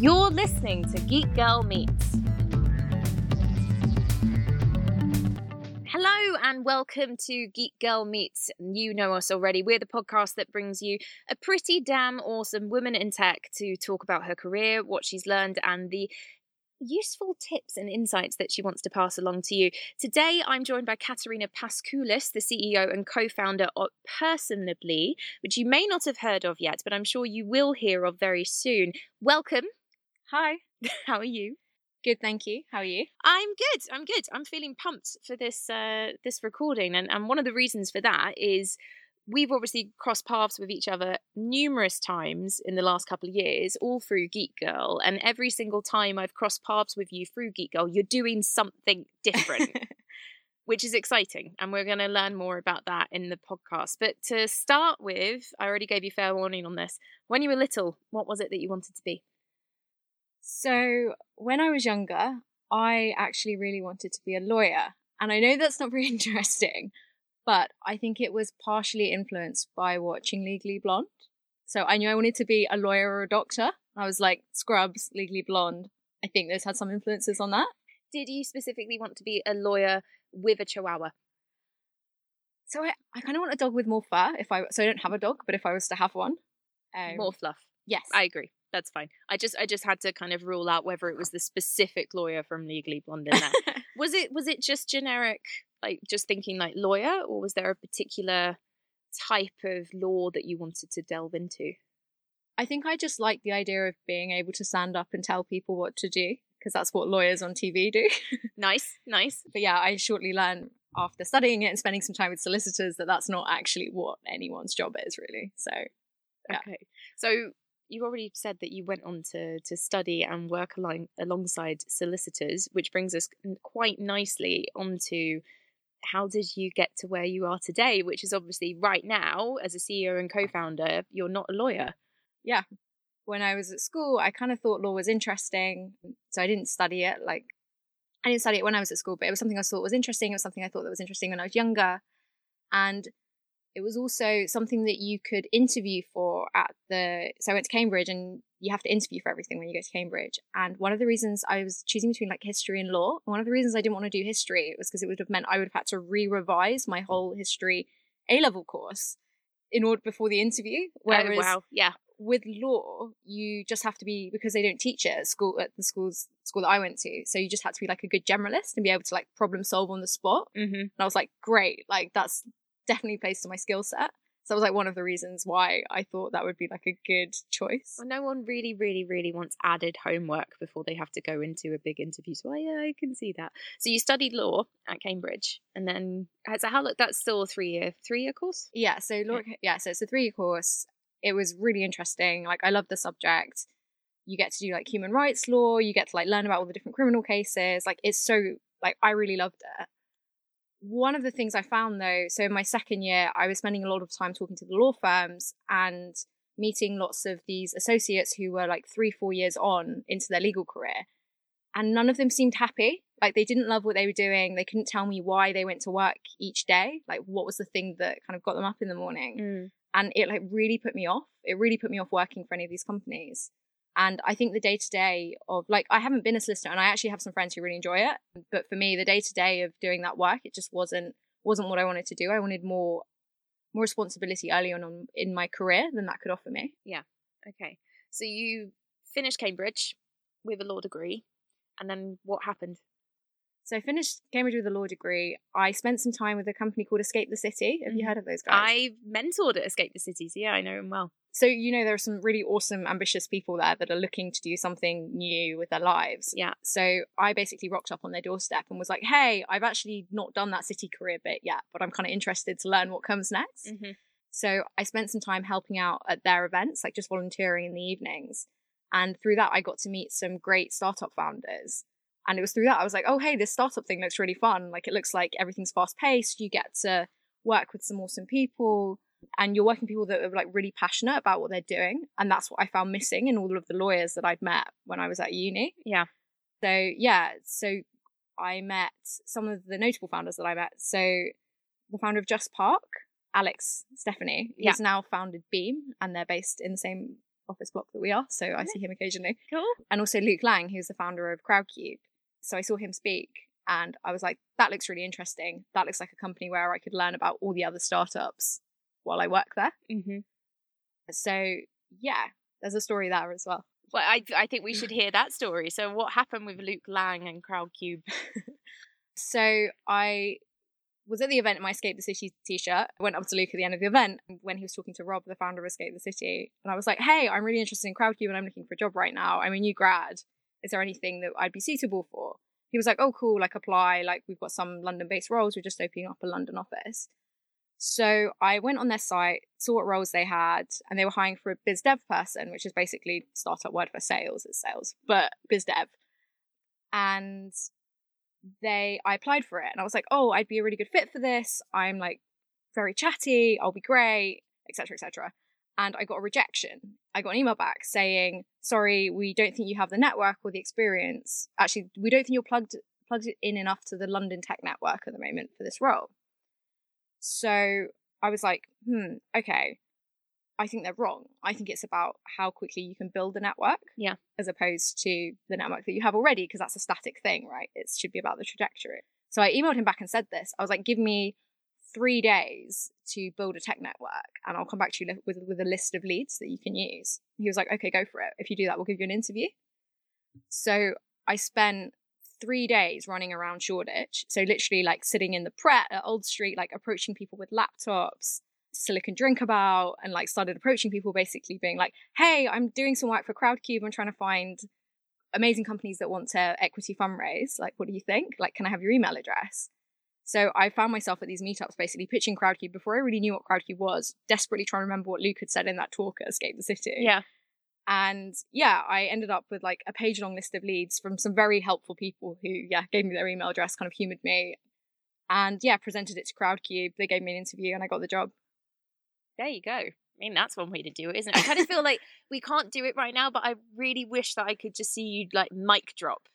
You're listening to Geek Girl Meets. Hello and welcome to Geek Girl Meets. You know us already. We're the podcast that brings you a pretty damn awesome woman in tech to talk about her career, what she's learned, and the useful tips and insights that she wants to pass along to you. Today, I'm joined by Katerina Paskoulis, the CEO and co founder of Personably, which you may not have heard of yet, but I'm sure you will hear of very soon. Welcome. Hi. How are you? Good, thank you. How are you? I'm good. I'm good. I'm feeling pumped for this uh, this recording, and and one of the reasons for that is we've obviously crossed paths with each other numerous times in the last couple of years, all through Geek Girl, and every single time I've crossed paths with you through Geek Girl, you're doing something different. Which is exciting, and we're going to learn more about that in the podcast. But to start with, I already gave you fair warning on this. When you were little, what was it that you wanted to be? So, when I was younger, I actually really wanted to be a lawyer. And I know that's not very interesting, but I think it was partially influenced by watching Legally Blonde. So, I knew I wanted to be a lawyer or a doctor. I was like, Scrubs, Legally Blonde. I think those had some influences on that. Did you specifically want to be a lawyer with a chihuahua? So, I, I kind of want a dog with more fur. If I so I don't have a dog, but if I was to have one, um, more fluff. Yes, I agree that's fine. I just I just had to kind of rule out whether it was the specific lawyer from Legally Blonde in there. was it was it just generic, like just thinking like lawyer, or was there a particular type of law that you wanted to delve into? I think I just like the idea of being able to stand up and tell people what to do because that's what lawyers on TV do. nice, nice. But yeah, I shortly learned after studying it and spending some time with solicitors that that's not actually what anyone's job is really. So yeah. Okay. So you already said that you went on to to study and work along alongside solicitors, which brings us quite nicely onto how did you get to where you are today, which is obviously right now as a CEO and co-founder, you're not a lawyer. Yeah. When I was at school, I kind of thought law was interesting, so I didn't study it. Like, I didn't study it when I was at school, but it was something I thought was interesting. It was something I thought that was interesting when I was younger, and it was also something that you could interview for at the. So I went to Cambridge, and you have to interview for everything when you go to Cambridge. And one of the reasons I was choosing between like history and law, one of the reasons I didn't want to do history was because it would have meant I would have had to re-revise my whole history A level course in order before the interview. Whereas, oh, wow, yeah. With law, you just have to be because they don't teach it at school at the schools school that I went to. So you just had to be like a good generalist and be able to like problem solve on the spot. Mm-hmm. And I was like, great, like that's definitely plays to my skill set. So that was like one of the reasons why I thought that would be like a good choice. Well, no one really, really, really wants added homework before they have to go into a big interview. So yeah, I can see that. So you studied law at Cambridge, and then so how look that's still a three year three year course. Yeah. So law, yeah. yeah. So it's a three year course. It was really interesting. Like I love the subject. You get to do like human rights law. You get to like learn about all the different criminal cases. Like it's so like I really loved it one of the things I found though, so in my second year, I was spending a lot of time talking to the law firms and meeting lots of these associates who were like three, four years on into their legal career. And none of them seemed happy. Like they didn't love what they were doing. They couldn't tell me why they went to work each day. Like what was the thing that kind of got them up in the morning. Mm. And it like really put me off. It really put me off working for any of these companies. And I think the day to day of like, I haven't been a solicitor and I actually have some friends who really enjoy it. But for me, the day to day of doing that work, it just wasn't, wasn't what I wanted to do. I wanted more, more responsibility early on in my career than that could offer me. Yeah. Okay. So you finished Cambridge with a law degree. And then what happened? So I finished Cambridge with a law degree. I spent some time with a company called Escape the City. Have you mm-hmm. heard of those guys? I mentored at Escape the City, so yeah, I know them well. So you know there are some really awesome, ambitious people there that are looking to do something new with their lives. Yeah. So I basically rocked up on their doorstep and was like, "Hey, I've actually not done that city career bit yet, but I'm kind of interested to learn what comes next." Mm-hmm. So I spent some time helping out at their events, like just volunteering in the evenings. And through that, I got to meet some great startup founders and it was through that I was like, oh, hey, this startup thing looks really fun. Like, it looks like everything's fast paced. You get to work with some awesome people and you're working with people that are like really passionate about what they're doing. And that's what I found missing in all of the lawyers that I'd met when I was at uni. Yeah. So, yeah. So I met some of the notable founders that I met. So the founder of Just Park, Alex Stephany, he's yeah. now founded Beam and they're based in the same office block that we are. So I see him occasionally. Cool. And also Luke Lang, who's the founder of Crowdcube. So I saw him speak and I was like, that looks really interesting. That looks like a company where I could learn about all the other startups while I work there. Mm-hmm. So yeah, there's a story there as well. Well, I I think we should hear that story. So, what happened with Luke Lang and Crowdcube? So I was at the event in my Escape the City t-shirt. I went up to Luke at the end of the event when he was talking to Rob, the founder of Escape the City, and I was like, "Hey, I'm really interested in Crowdcube and I'm looking for a job right now. I'm a new grad. Is there anything that I'd be suitable for?" He was like, "Oh, cool. Like apply. Like we've got some London-based roles. We're just opening up a London office." So I went on their site, saw what roles they had, and they were hiring for a biz dev person, which is basically startup word for sales, it's sales, but biz dev. And they I applied for it and I was like, oh, I'd be a really good fit for this. I'm like very chatty, I'll be great, etc. etc. And I got a rejection. I got an email back saying, sorry, we don't think you have the network or the experience. Actually, we don't think you're plugged plugged in enough to the London tech network at the moment for this role. So I was like, hmm, okay. I think they're wrong. I think it's about how quickly you can build a network. Yeah. As opposed to the network that you have already, because that's a static thing, right? It should be about the trajectory. So I emailed him back and said this. I was like, give me three days to build a tech network and I'll come back to you with, with a list of leads that you can use. He was like, okay, go for it. If you do that, we'll give you an interview. So I spent three days running around Shoreditch. So literally like sitting in the Pret at Old Street, like approaching people with laptops, Silicon Drinkabout, and like started approaching people basically being like, hey, I'm doing some work for Crowdcube. I'm trying to find amazing companies that want to equity fundraise. Like, what do you think? Like, can I have your email address? So I found myself at these meetups basically pitching Crowdcube before I really knew what Crowdcube was, desperately trying to remember what Luke had said in that talk at Escape the City. Yeah. And yeah, I ended up with like a page long list of leads from some very helpful people who, yeah, gave me their email address, kind of humored me. And yeah, presented it to Crowdcube. They gave me an interview and I got the job. There you go. I mean, that's one way to do it, isn't it? I kind of feel like we can't do it right now, but I really wish that I could just see you like mic drop.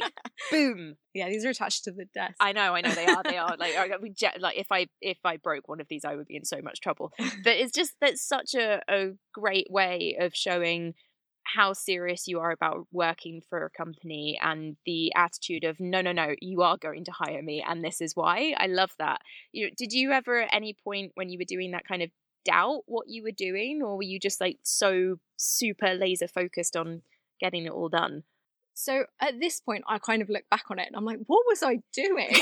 Like boom. Yeah these are attached to the desk. I know i know they are they are. Like we like if i if i broke one of these i would be in so much trouble. But it's just that's such a, a great way of showing how serious you are about working for a company and the attitude of no no no you are going to hire me and this is why. I love that. You did you ever at any point when you were doing that kind of doubt what you were doing or were you just like so super laser focused on getting it all done so at this point, I kind of look back on it and I'm like, what was I doing?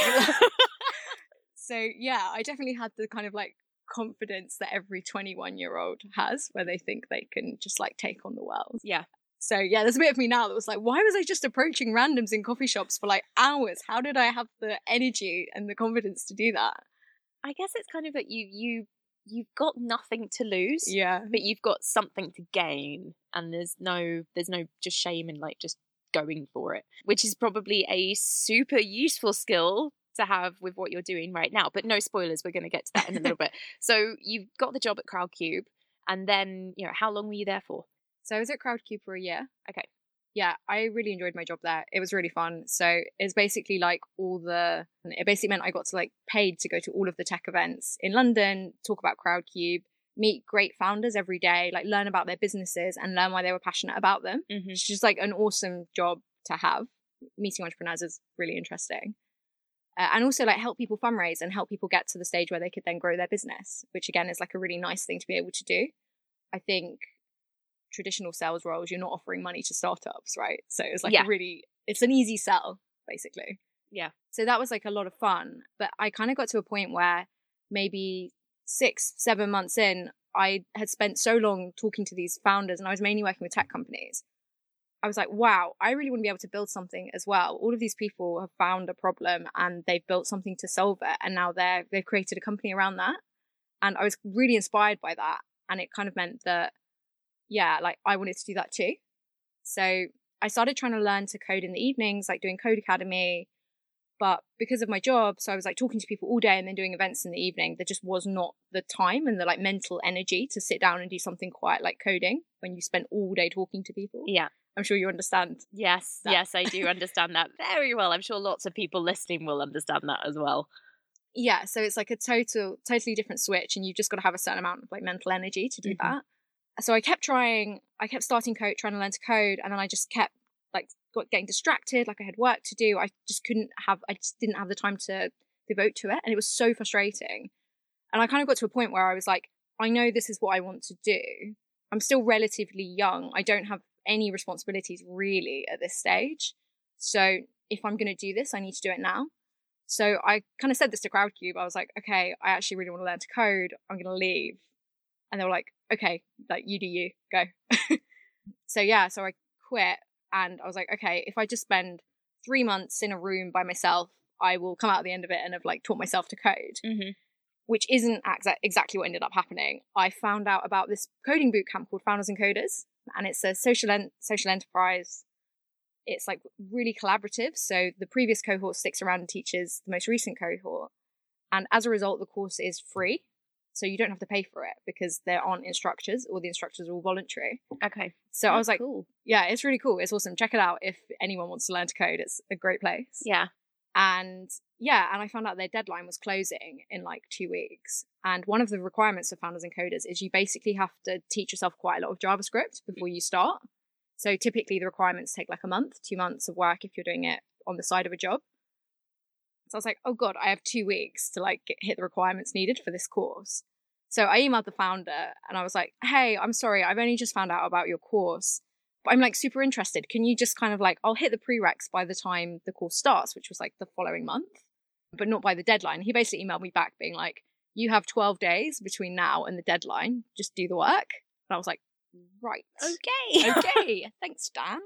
so yeah, I definitely had the kind of like confidence that every 21 year old has where they think they can just like take on the world. Yeah. So yeah, there's a bit of me now that was like, why was I just approaching randoms in coffee shops for like hours? How did I have the energy and the confidence to do that? I guess it's kind of that you you you've got nothing to lose. Yeah. But you've got something to gain and there's no there's no just shame in like just going for it, which is probably a super useful skill to have with what you're doing right now. But no spoilers, we're going to get to that in a little bit. So you've got the job at Crowdcube, and then, you know, how long were you there for? So I was at Crowdcube for a year. Okay. Yeah, I really enjoyed my job there. It was really fun. So it's basically like all the, it basically meant I got to like paid to go to all of the tech events in London, talk about Crowdcube, meet great founders every day, like learn about their businesses and learn why they were passionate about them. Mm-hmm. It's just like an awesome job to have. Meeting entrepreneurs is really interesting. Uh, and also like help people fundraise and help people get to the stage where they could then grow their business, which again is like a really nice thing to be able to do. I think traditional sales roles, you're not offering money to startups, right? So it's like Yeah. a really, it's an easy sell, basically. Yeah. So that was like a lot of fun. But I kind of got to a point where maybe six, seven months in, I had spent so long talking to these founders and I was mainly working with tech companies. I was like, wow, I really want to be able to build something as well. All of these people have found a problem and they've built something to solve it. And now they're, they've created a company around that. And I was really inspired by that. And it kind of meant that, yeah, like I wanted to do that too. So I started trying to learn to code in the evenings, like doing Codecademy. But because of my job, so I was like talking to people all day and then doing events in the evening. There just was not the time and the like mental energy to sit down and do something quiet like coding when you spend all day talking to people. Yeah. I'm sure you understand. Yes, That- yes, I do understand that very well. I'm sure lots of people listening will understand that as well. Yeah, so it's like a total, totally different switch, and you've just got to have a certain amount of like mental energy to do Mhm. that. so I kept trying, I kept starting code, trying to learn to code, and then I just kept like got getting distracted, like I had work to do. I just couldn't have, I just didn't have the time to devote to it. And it was so frustrating. And I kind of got to a point where I was like, I know this is what I want to do. I'm still relatively young. I don't have any responsibilities really at this stage. So if I'm going to do this, I need to do it now. So I kind of said this to Crowdcube. I was like, okay, I actually really want to learn to code. I'm going to leave. And they were like, okay, like you do you, go. so yeah, so I quit and I was like, okay, if I just spend three months in a room by myself, I will come out at the end of it and have like taught myself to code. Mm-hmm. Which isn't exa- exactly what ended up happening. I found out about this coding bootcamp called Founders and Coders, and it's a social en- social enterprise. It's like really collaborative. So the previous cohort sticks around and teaches the most recent cohort, and as a result, the course is free. So you don't have to pay for it because there aren't instructors, or the instructors are all voluntary. Okay. So I was like, cool. yeah, it's really cool. It's awesome. Check it out if anyone wants to learn to code. It's a great place. Yeah. And yeah, and I found out their deadline was closing in like two weeks. And one of the requirements for founders and coders is you basically have to teach yourself quite a lot of JavaScript before you start. So typically the requirements take like a month, two months of work if you're doing it on the side of a job. So I was like, oh God, I have two weeks to like get, hit the requirements needed for this course. So I emailed the founder and I was like, hey, I'm sorry, I've only just found out about your course, but I'm like super interested. Can you just kind of like, I'll hit the prereqs by the time the course starts, which was like the following month, but not by the deadline. He basically emailed me back being like, you have 12 days between now and the deadline, just do the work. And I was like, right. Okay. okay. Thanks, Dan.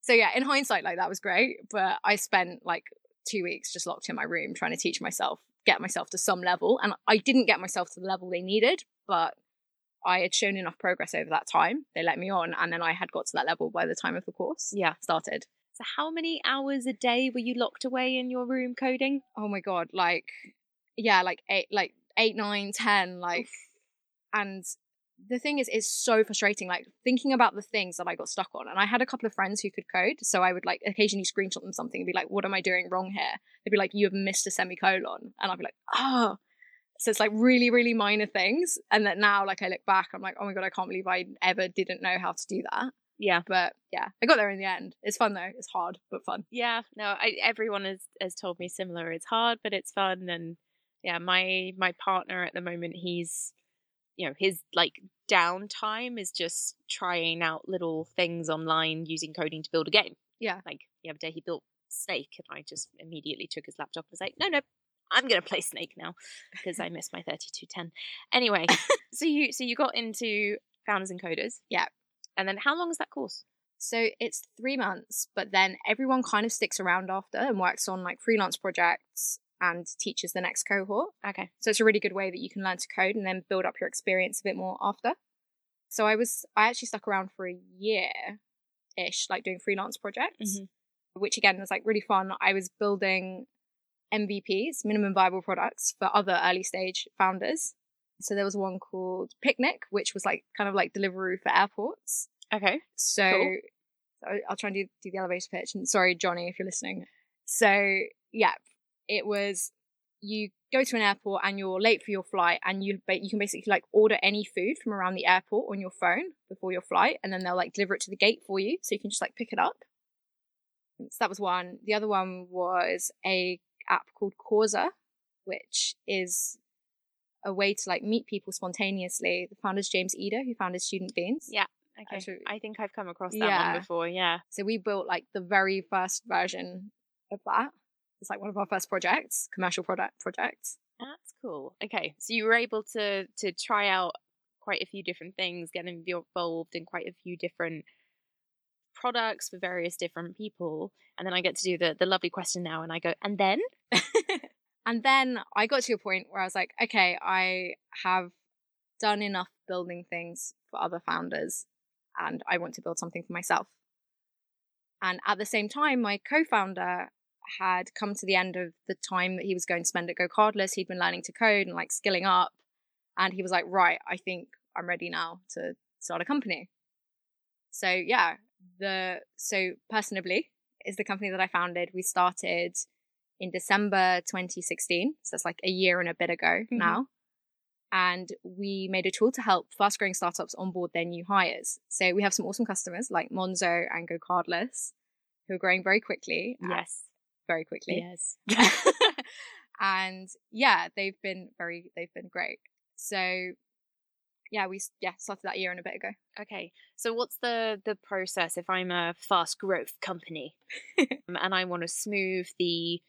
So yeah, in hindsight, like that was great, but I spent like two weeks just locked in my room trying to teach myself get myself to some level. And I didn't get myself to the level they needed, but I had shown enough progress over that time. They let me on, and then I had got to that level by the time of the course yeah. started. So how many hours a day were you locked away in your room coding? Oh my god, like yeah, like eight, like eight, nine, ten, like, and the thing is, it's so frustrating. Like thinking about the things that I got stuck on, and I had a couple of friends who could code, so I would like occasionally screenshot them something and be like, "What am I doing wrong here?" They'd be like, "You have missed a semicolon," and I'd be like, "Oh." So it's like really, really minor things, and that now, like I look back, I'm like, "Oh my god, I can't believe I ever didn't know how to do that." Yeah. But yeah, I got there in the end. It's fun though. It's hard, but fun. Yeah. No, I, everyone has, has told me similar. It's hard, but it's fun. And yeah, my my partner at the moment, he's you know, his like downtime is just trying out little things online using coding to build a game. Yeah. Like the other day he built Snake and I just immediately took his laptop and was like, no, no, I'm gonna play Snake now because I missed my 3210. Anyway, so you so you got into founders and coders. Yeah. And then how long is that course? So it's three months, but then everyone kind of sticks around after and works on like freelance projects and teaches the next cohort. Okay. So it's a really good way that you can learn to code and then build up your experience a bit more after. So I was I actually stuck around for a year ish, like doing freelance projects, Mhm. which again was like really fun. I was building MVPs, minimum viable products for other early stage founders. So there was one called Picnic, which was like kind of like Deliveroo for airports. Okay. So, Cool. so I'll try and do, do the elevator pitch. And sorry, Johnny, if you're listening. So yeah, it was you go to an airport and you're late for your flight, and you you can basically like order any food from around the airport on your phone before your flight, and then they'll like deliver it to the gate for you, so you can just like pick it up. So that was one. The other one was a app called Causa, which is a way to like meet people spontaneously. The founder's James Eder, who founded Student Beans. Yeah. Okay. Actually- I think I've come across that Yeah. one before. Yeah. So we built like the very first version of that. It's like one of our first projects, commercial product projects. That's cool. Okay, so you were able to to try out quite a few different things, get involved in quite a few different products for various different people, and then I get to do the the lovely question now, and I go, and then and then I got to a point where I was like, okay, I have done enough building things for other founders and I want to build something for myself. And at the same time, my co founder had come to the end of the time that he was going to spend at Go Cardless. He'd been learning to code and like skilling up. And he was like, right, I think I'm ready now to start a company. So yeah, the so personably is the company that I founded. We started in December 2016. So it's like a year and a bit ago Mhm. now. and we made a tool to help fast growing startups onboard their new hires. So we have some awesome customers like Monzo and Go Cardless who are growing very quickly. Yes. Very quickly. Yes. and yeah, they've been very, they've been great. So yeah, we yeah started that year and a bit ago. Okay. So what's the the process if I'm a fast growth company um, and I want to smooth the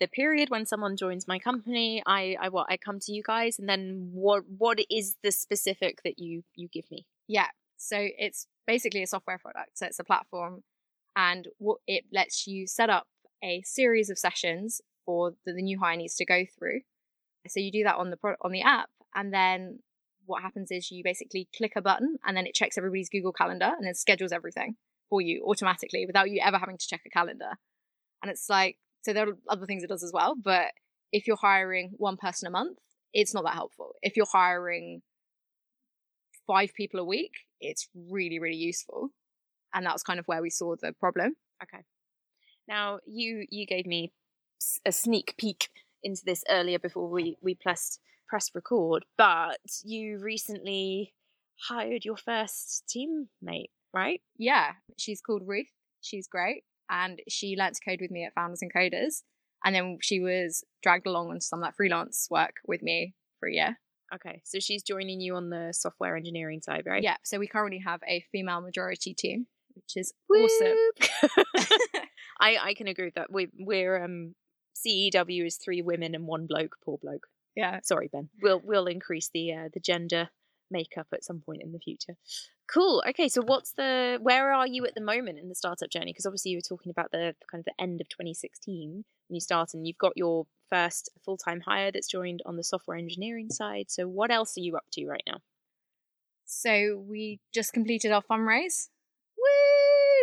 the period when someone joins my company? I I what I come to you guys and then what what is the specific that you you give me? Yeah. So it's basically a software product. So it's a platform and what it lets you set up a series of sessions for the, the new hire needs to go through. So you do that on the pro- on the app and then what happens is you basically click a button and then it checks everybody's Google Calendar and then schedules everything for you automatically without you ever having to check a calendar. And it's like, so there are other things it does as well, but if you're hiring one person a month, it's not that helpful. If you're hiring five people a week, it's really, really useful. And that was kind of where we saw the problem. Okay. Now you you gave me a sneak peek into this earlier before we we pressed press record, but you recently hired your first teammate, right? Yeah, she's called Ruth. She's great. And she learnt to code with me at Founders and Coders. And then she was dragged along on some of that freelance work with me for a year. Okay, so she's joining you on the software engineering side, right? Yeah, so we currently have a female majority team, which is Whoop. awesome. I I can agree with that. We we're um CEW is three women and one bloke. Poor bloke. yeah. Sorry, Ben. We'll we'll increase the uh, the gender makeup at some point in the future. Cool. Okay, so what's the where are you at the moment in the startup journey? Because obviously you were talking about the kind of the end of 2016 when you started, and you've got your first full time hire that's joined on the software engineering side. So what else are you up to right now? So we just completed our fundraise.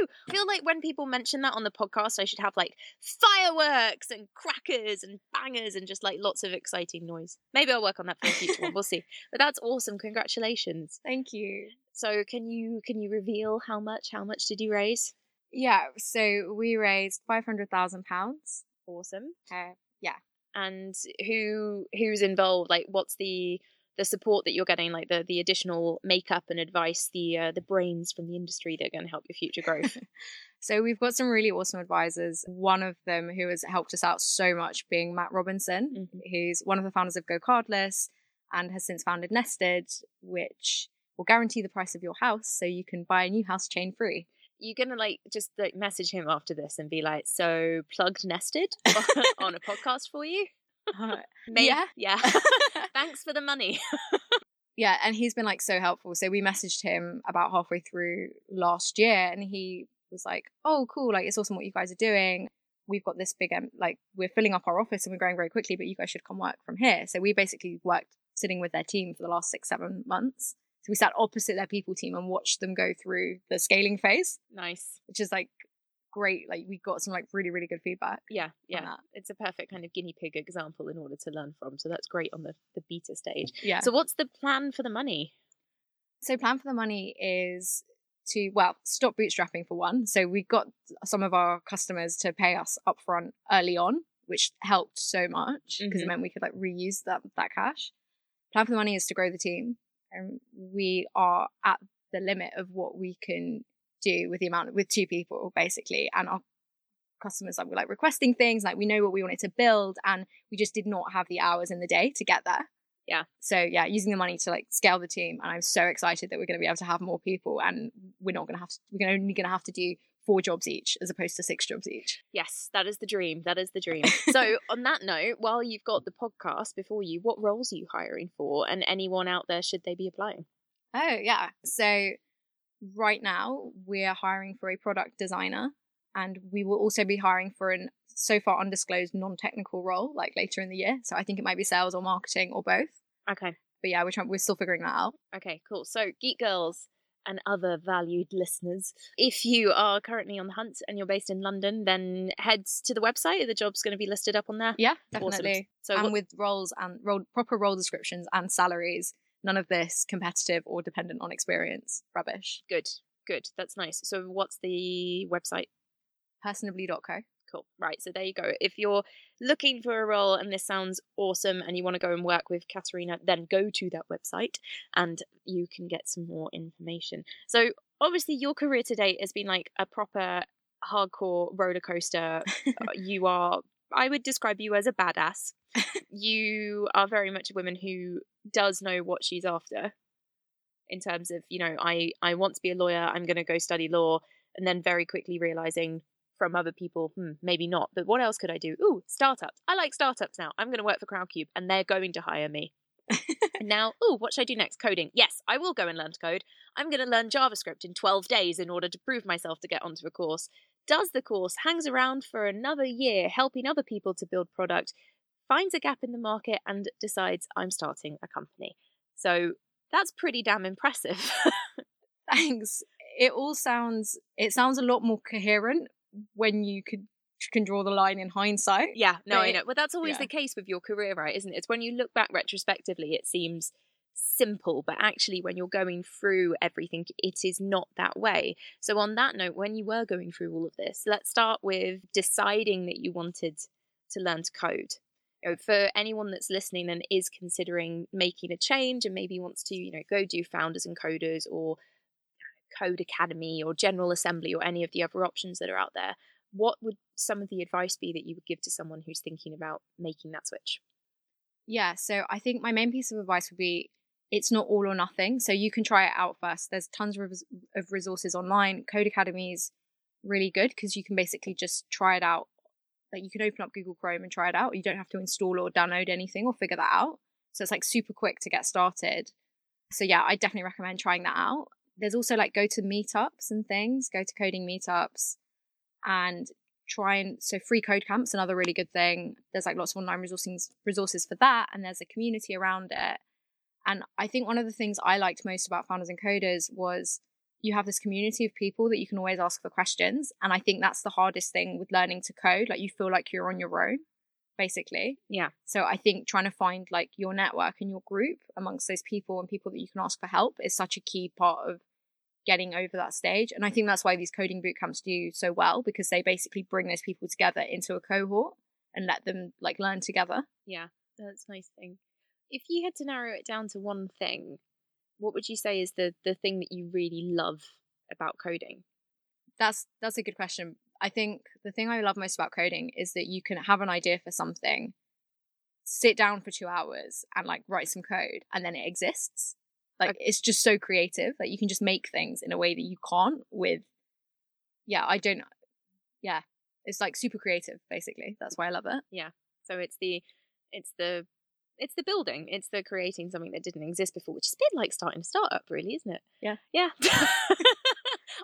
Woo! I feel like when people mention that on the podcast, I should have like fireworks and crackers and bangers and just like lots of exciting noise. Maybe I'll work on that for a future one. We'll see. But that's awesome. Congratulations. Thank you. So can you can you reveal how much? How much did you raise? Yeah, so we raised five hundred thousand pounds. Awesome. Uh, yeah. And who who's involved? Like, what's the the support that you're getting? Like the the additional makeup and advice, the uh, the brains from the industry that are going to help your future growth. So we've got some really awesome advisors. One of them who has helped us out so much being Matt Robinson, Mhm. who's one of the founders of Go Cardless and has since founded Nested, which will guarantee the price of your house so you can buy a new house chain free. You're gonna like just like message him after this and be like, "So plugged nested on a podcast for you." May- Yeah. yeah. Thanks for the money. yeah, and he's been like so helpful. So we messaged him about halfway through last year and he was like, "Oh, cool, like it's awesome what you guys are doing. We've got this big um, like we're filling up our office and we're growing very quickly, but you guys should come work from here." So we basically worked sitting with their team for the last 6-7 months. So we sat opposite their people team and watched them go through the scaling phase, nice. which is like great. Like we got some like really really good feedback. Yeah, yeah. It's a perfect kind of guinea pig example in order to learn from. So that's great on the the beta stage. Yeah. So what's the plan for the money? So plan for the money is to well stop bootstrapping for one. So we got some of our customers to pay us upfront early on, which helped so much because Mhm. it meant we could like reuse that that cash. Plan for the money is to grow the team, and we are at the limit of what we can do with the amount with two people basically, and our customers like were like requesting things like we know what we wanted to build and we just did not have the hours in the day to get there Yeah. so yeah using the money to like scale the team and i'm so excited that we're going to be able to have more people and we're not going to have to we're only going to have to do four jobs each as opposed to six jobs each Yes, that is the dream. That is the dream. so, on that note, while you've got the podcast before you, what roles are you hiring for? And anyone out there, should they be applying? oh yeah so right now we're hiring for a product designer and we will also be hiring for an so far undisclosed non-technical role like later in the year so i think it might be sales or marketing or both Okay, but yeah we're trying we're still figuring that out okay, cool. So, Geek Girls and other valued listeners, if you are currently on the hunt and you're based in London, then head to the website. The job's going to be listed up on there. yeah Awesome. definitely So, and what- with roles and role proper role descriptions and salaries none of this competitive or dependent on experience rubbish good, good. That's nice. So, what's the website? personably.co Cool. Right. So there you go. If you're looking for a role and this sounds awesome and you want to go and work with Katerina, then go to that website and you can get some more information. So obviously your career to date has been like a proper hardcore roller coaster. Uh, you are I would describe you as a badass. you are very much a woman who does know what she's after in terms of, you know, I I want to be a lawyer, I'm going to go study law and then very quickly realizing from other people, hmm, maybe not. But what else could I do? Ooh, startups. I like startups now. I'm going to work for Crowdcube and they're going to hire me. and now, ooh, what should I do next? Coding. Yes, I will go and learn to code. I'm going to learn JavaScript in 12 days in order to prove myself to get onto a course. Does the course, hangs around for another year, helping other people to build product, finds a gap in the market, and decides I'm starting a company. So that's pretty damn impressive. Thanks. It all sounds it sounds a lot more coherent when you could can draw the line in hindsight. Yeah, no, I know. But that's always yeah. the case with your career, right? Isn't it? It's when you look back retrospectively, it seems simple, but actually, when you're going through everything, it is not that way. So, on that note, when you were going through all of this, let's start with deciding that you wanted to learn to code. You know, for anyone that's listening and is considering making a change and maybe wants to, you know, go do founders and coders or Codecademy or General Assembly or any of the other options that are out there, what would some of the advice be that you would give to someone who's thinking about making that switch? Yeah, so I think my main piece of advice would be it's not all or nothing. So you can try it out first. There's tons of resources online. Codecademy is really good because you can basically just try it out. Like you can open up Google Chrome and try it out. You don't have to install or download anything or figure that out. So it's like super quick to get started. So yeah, I definitely recommend trying that out there's also like go to meetups and things, go to coding meetups and try and so free code camps another really good thing. There's like lots of online resources resources for that and there's a community around it. And I think one of the things I liked most about founders and coders was you have this community of people that you can always ask for questions. And I think that's the hardest thing with learning to code. Like you feel like you're on your own basically. Yeah. So I think trying to find like your network and your group amongst those people and people that you can ask for help is such a key part of getting over that stage. And I think that's why these coding boot camps do so well because they basically bring those people together into a cohort and let them like learn together. Yeah, that's a nice thing. If you had to narrow it down to one thing, what would you say is the the thing that you really love about coding? That's that's a good question. I think the thing I love most about coding is that you can have an idea for something, sit down for two hours and like write some code, and then it exists. Like okay. it's just so creative. Like you can just make things in a way that you can't with. Yeah, I don't. Yeah, it's like super creative. Basically, that's why I love it. Yeah. So it's the, it's the it's the building. It's the creating something that didn't exist before, which is a bit like starting a startup, really, isn't it? Yeah. Yeah.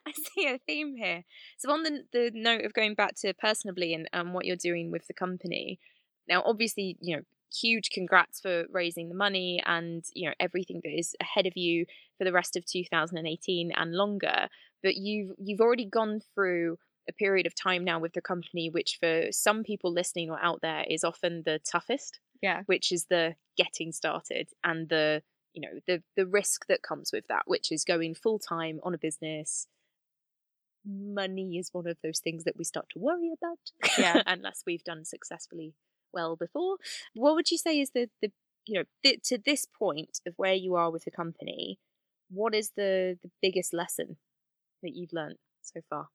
I see a theme here. So on the the note of going back to Personably and um, what you're doing with the company, now obviously you know huge congrats for raising the money and you know everything that is ahead of you for the rest of 2018 and longer. But you've you've already gone through a period of time now with the company, which for some people listening or out there is often the toughest. Yeah. Which is the getting started and the you know the the risk that comes with that, which is going full time on a business, money is one of those things that we start to worry about. Yeah. unless we've done successfully well before. What would you say is the the you know th- to this point of where you are with the company? What is the the biggest lesson that you've learned so far?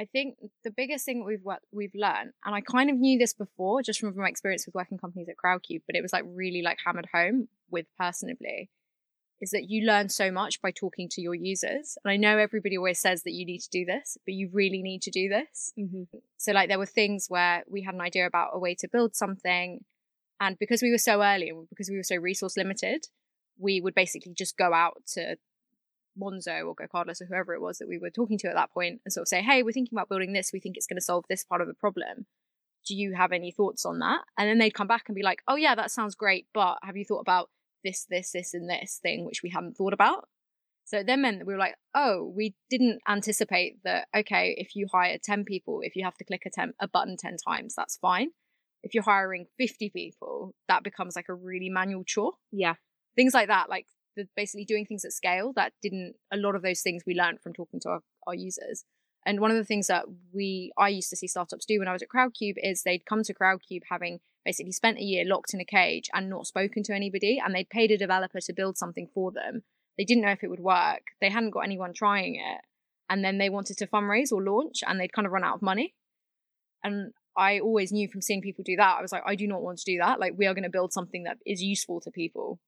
I think the biggest thing we've we've learned, and I kind of knew this before, just from my experience with working companies at Crowdcube, but it was like really like hammered home with Personably, is that you learn so much by talking to your users. And I know everybody always says that you need to do this, but you really need to do this. Mm-hmm. So, like, there were things where we had an idea about a way to build something. And because we were so early and because we were so resource limited, we would basically just go out to Monzo or GoCardless or whoever it was that we were talking to at that point and sort of say, hey, we're thinking about building this. We think it's going to solve this part of the problem. Do you have any thoughts on that? And then they'd come back and be like, oh, yeah, that sounds great. But have you thought about this, this, this, and this thing, which we hadn't thought about. So it then meant that we were like, oh, we didn't anticipate that, okay, if you hire 10 people, if you have to click a, 10, a button 10 times, that's fine. If you're hiring 50 people, that becomes like a really manual chore. Yeah. Things like that, like the, basically doing things at scale that didn't, a lot of those things we learned from talking to our, our users. And one of the things that we I used to see startups do when I was at Crowdcube is they'd come to Crowdcube having basically spent a year locked in a cage and not spoken to anybody, and they'd paid a developer to build something for them. They didn't know if it would work. They hadn't got anyone trying it, and then they wanted to fundraise or launch, and they'd kind of run out of money. And I always knew from seeing people do that, I was like, I do not want to do that. Like, we are going to build something that is useful to people,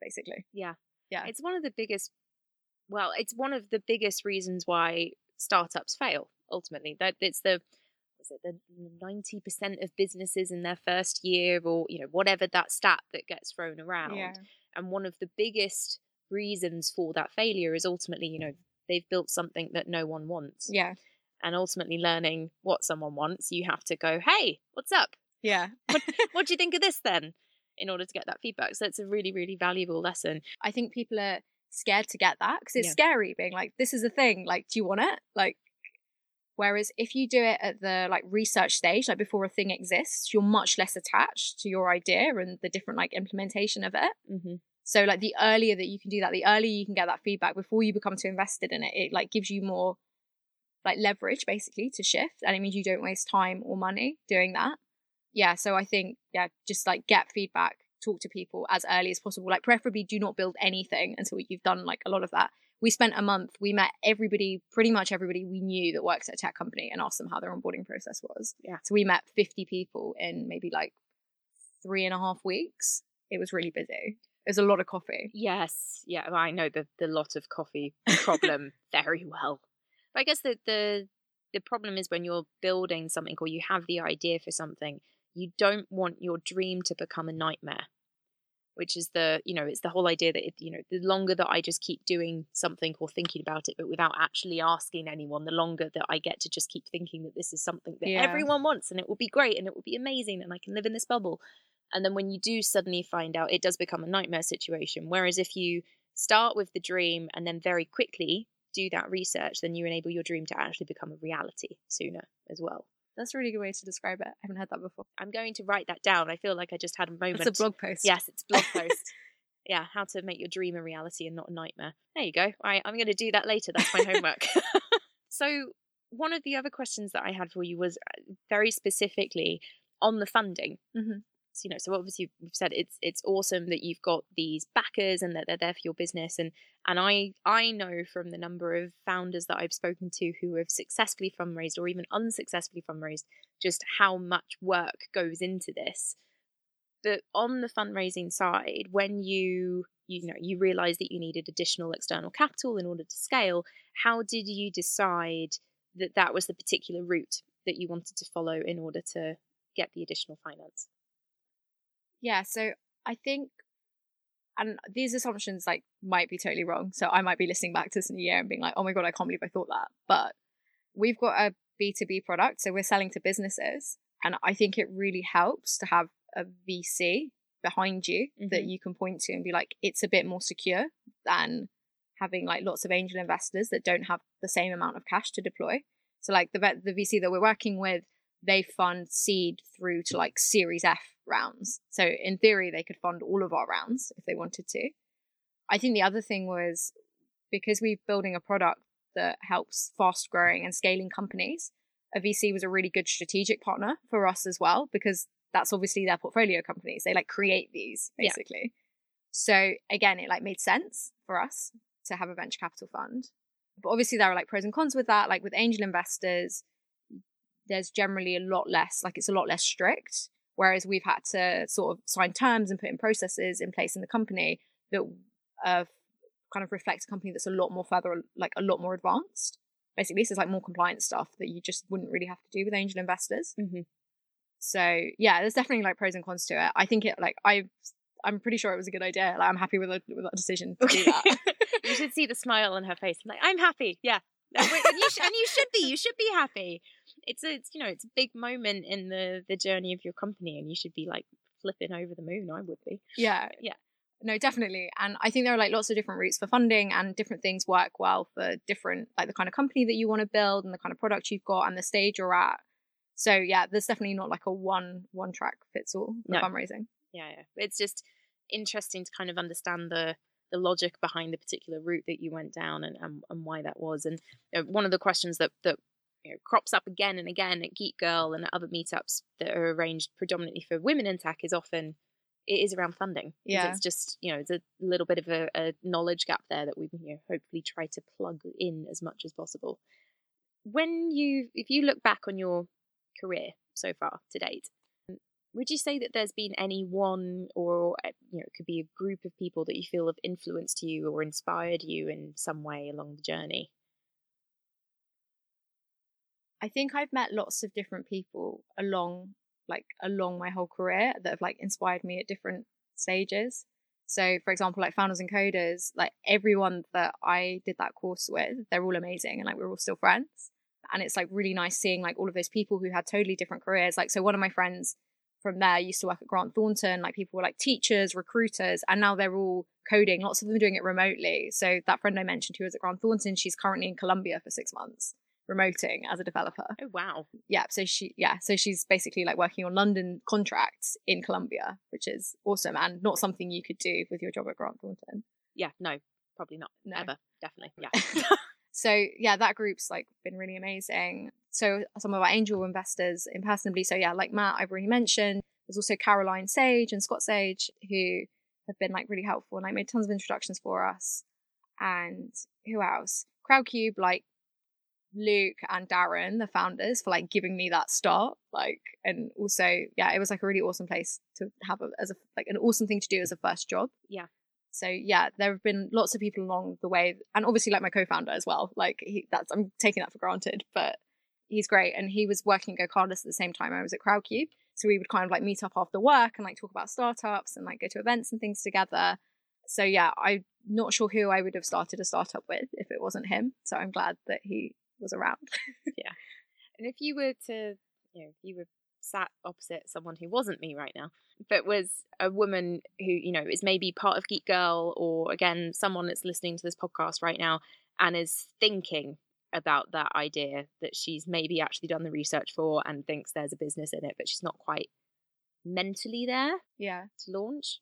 basically. Yeah. Yeah. It's one of the biggest, well, it's one of the biggest reasons why startups fail ultimately. That it's the, was it the 90% of businesses in their first year or, you know, whatever that stat that gets thrown around. Yeah. And one of the biggest reasons for that failure is ultimately, you know, they've built something that no one wants. Yeah. And ultimately learning what someone wants, you have to go, hey, what's up? Yeah. What do you think of this then? In order to get that feedback. So it's a really, really valuable lesson. I think people are scared to get that because it's Yeah. scary being like, this is a thing. Like, do you want it? Like, whereas if you do it at the like research stage, like before a thing exists, you're much less attached to your idea and the different like implementation of it. Mm-hmm. So like the earlier that you can do that, the earlier you can get that feedback before you become too invested in it. It like gives you more like leverage basically to shift, and it means you don't waste time or money doing that. Yeah, so I think yeah, just like get feedback, talk to people as early as possible. Like preferably do not build anything until you've done like a lot of that. We spent a month. We met everybody, pretty much everybody we knew that works at a tech company, and asked them how their onboarding process was. Yeah. So we met fifty people in maybe like three and a half weeks. It was really busy. It was a lot of coffee. Yes, yeah, well, I know the the lot of coffee problem very well. But I guess the the the problem is when you're building something or you have the idea for something, you don't want your dream to become a nightmare. Which is the you know it's the whole idea that it, you know the longer that I just keep doing something or thinking about it, but without actually asking anyone, the longer that I get to just keep thinking that this is something that Yeah. everyone wants and it will be great and it will be amazing and I can live in this bubble. And then when you do suddenly find out, it does become a nightmare situation. Whereas if you start with the dream and then very quickly do that research, then you enable your dream to actually become a reality sooner as well. That's a really good way to describe it. I haven't heard that before. I'm going to write that down. I feel like I just had a moment. It's a blog post. Yes, it's a blog post. yeah, how to make your dream a reality and not a nightmare. There you go. All right, I'm going to do that later. That's my homework. so, one of the other questions that I had for you was uh, very specifically on the funding. Mhm. You know, so obviously we've said it's it's awesome that you've got these backers and that they're there for your business, and and I I know from the number of founders that I've spoken to who have successfully fundraised or even unsuccessfully fundraised, just how much work goes into this. But on the fundraising side, when you you know you realized that you needed additional external capital in order to scale, how did you decide that that was the particular route that you wanted to follow in order to get the additional finance? Yeah, so I think, and these assumptions like might be totally wrong. So I might be listening back to this in a year and being like, oh my god, I can't believe I thought that. But we've got a B two B product, so we're selling to businesses, and I think it really helps to have a VC behind you that Mhm. you can point to and be like, it's a bit more secure than having like lots of angel investors that don't have the same amount of cash to deploy. So like the the VC that we're working with, they fund seed through to like Series F rounds. So in theory, they could fund all of our rounds if they wanted to. I think the other thing was because we're building a product that helps fast growing and scaling companies, a VC was a really good strategic partner for us as well because that's obviously their portfolio companies. They like create these Yeah. basically. So again, it like made sense for us to have a venture capital fund. But obviously there are like pros and cons with that. Like with angel investors, there's generally a lot less, like it's a lot less strict. Whereas we've had to sort of sign terms and put in processes in place in the company that uh, kind of reflect a company that's a lot more further, like a lot more advanced. Basically, so it's like more compliance stuff that you just wouldn't really have to do with angel investors. Mhm. So yeah, there's definitely like pros and cons to it. I think it like I, I'm pretty sure it was a good idea. Like I'm happy with it, with that decision to do that. you should see the smile on her face. I'm like, I'm happy. Yeah. And you, sh- and you should be. You should be happy. It's a, it's you know, it's a big moment in the the journey of your company, and you should be like flipping over the moon. I would be. Yeah. Yeah. No, definitely. And I think there are like lots of different routes for funding and different things work well for different like the kind of company that you want to build and the kind of product you've got and the stage you're at. So yeah, there's definitely not like a one one track fits all for No. fundraising. Yeah, yeah. It's just interesting to kind of understand the the logic behind the particular route that you went down and, and, and why that was. And uh, one of the questions that, that you know, crops up again and again at Geek Girl and other meetups that are arranged predominantly for women in tech is often it is around funding. Yeah. It's just, you know, it's a little bit of a, a knowledge gap there that we you know, hopefully try to plug in as much as possible. When you, if you look back on your career so far to date, would you say that there's been any one or you know it could be a group of people that you feel have influenced you or inspired you in some way along the journey I think I've met lots of different people along like along my whole career that have like inspired me at different stages. So for example, like founders and coders, like everyone that I did that course with, they're all amazing and like we're all still friends. And it's like really nice seeing like all of those people who had totally different careers. Like so one of my friends from there used to work at Grant Thornton, like people were like teachers, recruiters, and now they're all coding. Lots of them doing it remotely. So that friend I mentioned who was at Grant Thornton, she's currently in Colombia for six months remoting as a developer. Oh wow. Yeah, so she yeah, so she's basically like working on London contracts in Colombia, which is awesome and not something you could do with your job at Grant Thornton. Yeah, no, probably not. No. Ever, definitely. Yeah. so yeah, that group's like been really amazing. So some of our angel investors in Personably, so yeah, like Matt I've already mentioned. There's also Caroline Sage and Scott Sage who have been like really helpful and like made tons of introductions for us. And who else? Crowdcube, like Luke and Darren, the founders, for like giving me that start. Like, and also, yeah, it was like a really awesome place to have a, as a like an awesome thing to do as a first job. Yeah. So yeah, there have been lots of people along the way, and obviously like my co-founder as well. Like he, that's I'm taking that for granted, but he's great, and he was working at GoCardless at the same time I was at Crowdcube. So we would kind of like meet up after work and like talk about startups and like go to events and things together. So yeah, I'm not sure who I would have started a startup with if it wasn't him. So I'm glad that he was around. yeah. And if you were to, you know, if you were sat opposite someone who wasn't me right now, but was a woman who, you know, is maybe part of Geek Girl or again, someone that's listening to this podcast right now and is thinking about that idea that she's maybe actually done the research for and thinks there's a business in it, but she's not quite mentally there yeah to launch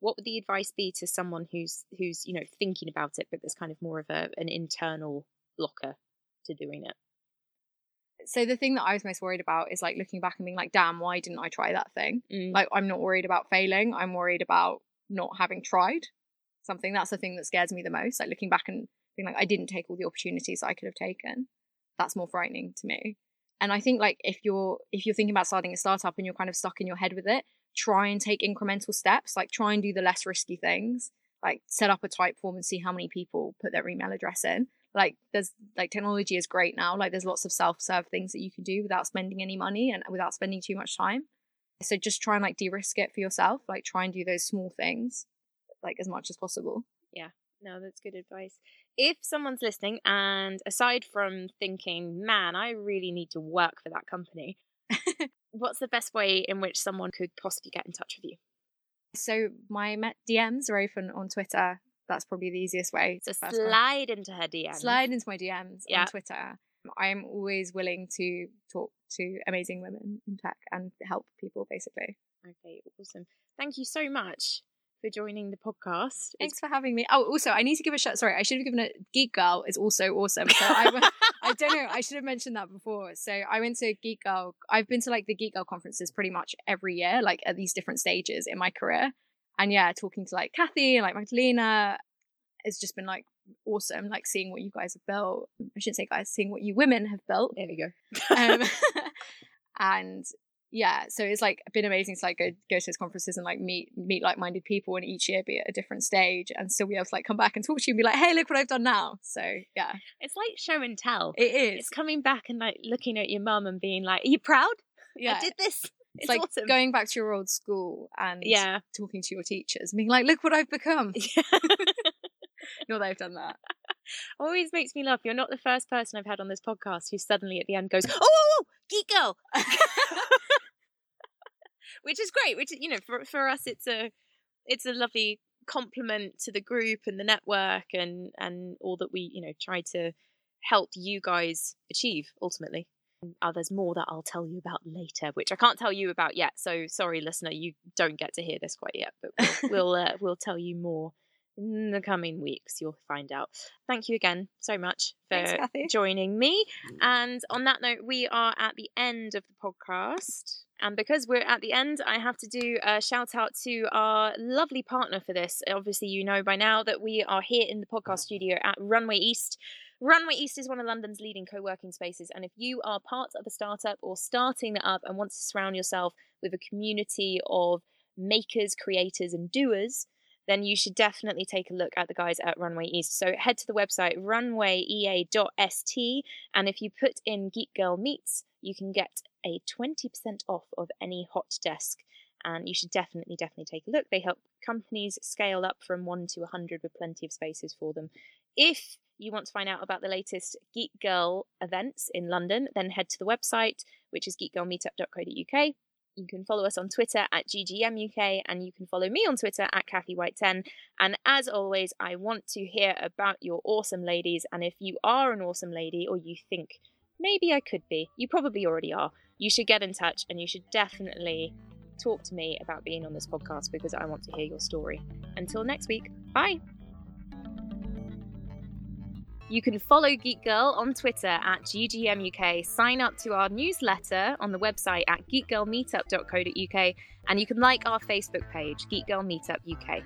what would the advice be to someone who's who's you know thinking about it but there's kind of more of a an internal blocker to doing it. So the thing that I was most worried about is like looking back and being like, damn, why didn't I try that thing? Mm. Like I'm not worried about failing. I'm worried about not having tried something. That's the thing that scares me the most. Like looking back and being like, I didn't take all the opportunities I could have taken. That's more frightening to me. And I think like if you're if you're thinking about starting a startup and you're kind of stuck in your head with it, try and take incremental steps. Like try and do the less risky things. Like set up a Typeform and see how many people put their email address in like there's like technology is great now. Like there's lots of self-serve things that you can do without spending any money and without spending too much time. So just try and like de-risk it for yourself. Like try and do those small things like as much as possible. Yeah. No that's good advice. If someone's listening and aside from thinking man i really need to work for that company what's the best way in which someone could possibly get in touch with you? So my DMs are open on Twitter that's probably the easiest way. So slide into her DMs. Slide into my DMs yeah. on Twitter. I'm always willing to talk to amazing women in tech and help people basically. Okay, awesome. Thank you so much for joining the podcast. Thanks it's... for having me. Oh, also, I need to give a shout. Sorry, I should have given a Geek Girl is also awesome. So I, I don't know. I should have mentioned that before. So I went to Geek Girl. I've been to like the Geek Girl conferences pretty much every year, like at these different stages in my career and yeah, talking to like Kathy and like Magdalena it's just been like awesome. Like seeing what you guys have built. I shouldn't say guys, seeing what you women have built. There we go. um, and yeah, so it's like been amazing to like go go to those conferences and like meet meet like minded people and each year be at a different stage and still be able to like come back and talk to you and be like, hey, look what I've done now. So yeah, it's like show and tell. It is. It's coming back and like looking at your mum and being like, are you proud? Yeah, I did this. It's, it's like awesome. going back to your old school and yeah, talking to your teachers, being like, "Look what I've become." Yeah. not that I've done that. Always makes me laugh. You're not the first person I've had on this podcast who suddenly at the end goes, "Oh, oh, oh geek girl," which is great. Which you know, for for us, it's a it's a lovely compliment to the group and the network and and all that we you know try to help you guys achieve ultimately. Oh, there's more that I'll tell you about later, which I can't tell you about yet. So sorry, listener, you don't get to hear this quite yet, but we'll we'll, uh, we'll tell you more in the coming weeks. You'll find out. Thank you again so much for Thanks, joining me. And on that note, we are at the end of the podcast. And because we're at the end, I have to do a shout out to our lovely partner for this. Obviously, you know by now that we are here in the podcast studio at Runway East. Runway East is one of London's leading co working spaces. And if you are part of a startup or starting that up and want to surround yourself with a community of makers, creators, and doers, then you should definitely take a look at the guys at Runway East. So head to the website runwayea.st, and if you put in Geek Girl Meets, you can get a 20% off of any hot desk. And you should definitely, definitely take a look. They help companies scale up from 1 to 100 with plenty of spaces for them. If you want to find out about the latest Geek Girl events in London, then head to the website, which is geekgirlmeetup.co.uk. You can follow us on Twitter at GGMUK and you can follow me on Twitter at Kathy White10. And as always, I want to hear about your awesome ladies. And if you are an awesome lady or you think maybe I could be, you probably already are, you should get in touch and you should definitely talk to me about being on this podcast because I want to hear your story. Until next week, bye. You can follow Geek Girl on Twitter at GGMUK, sign up to our newsletter on the website at geekgirlmeetup.co.uk, and you can like our Facebook page, Geek Girl Meetup UK.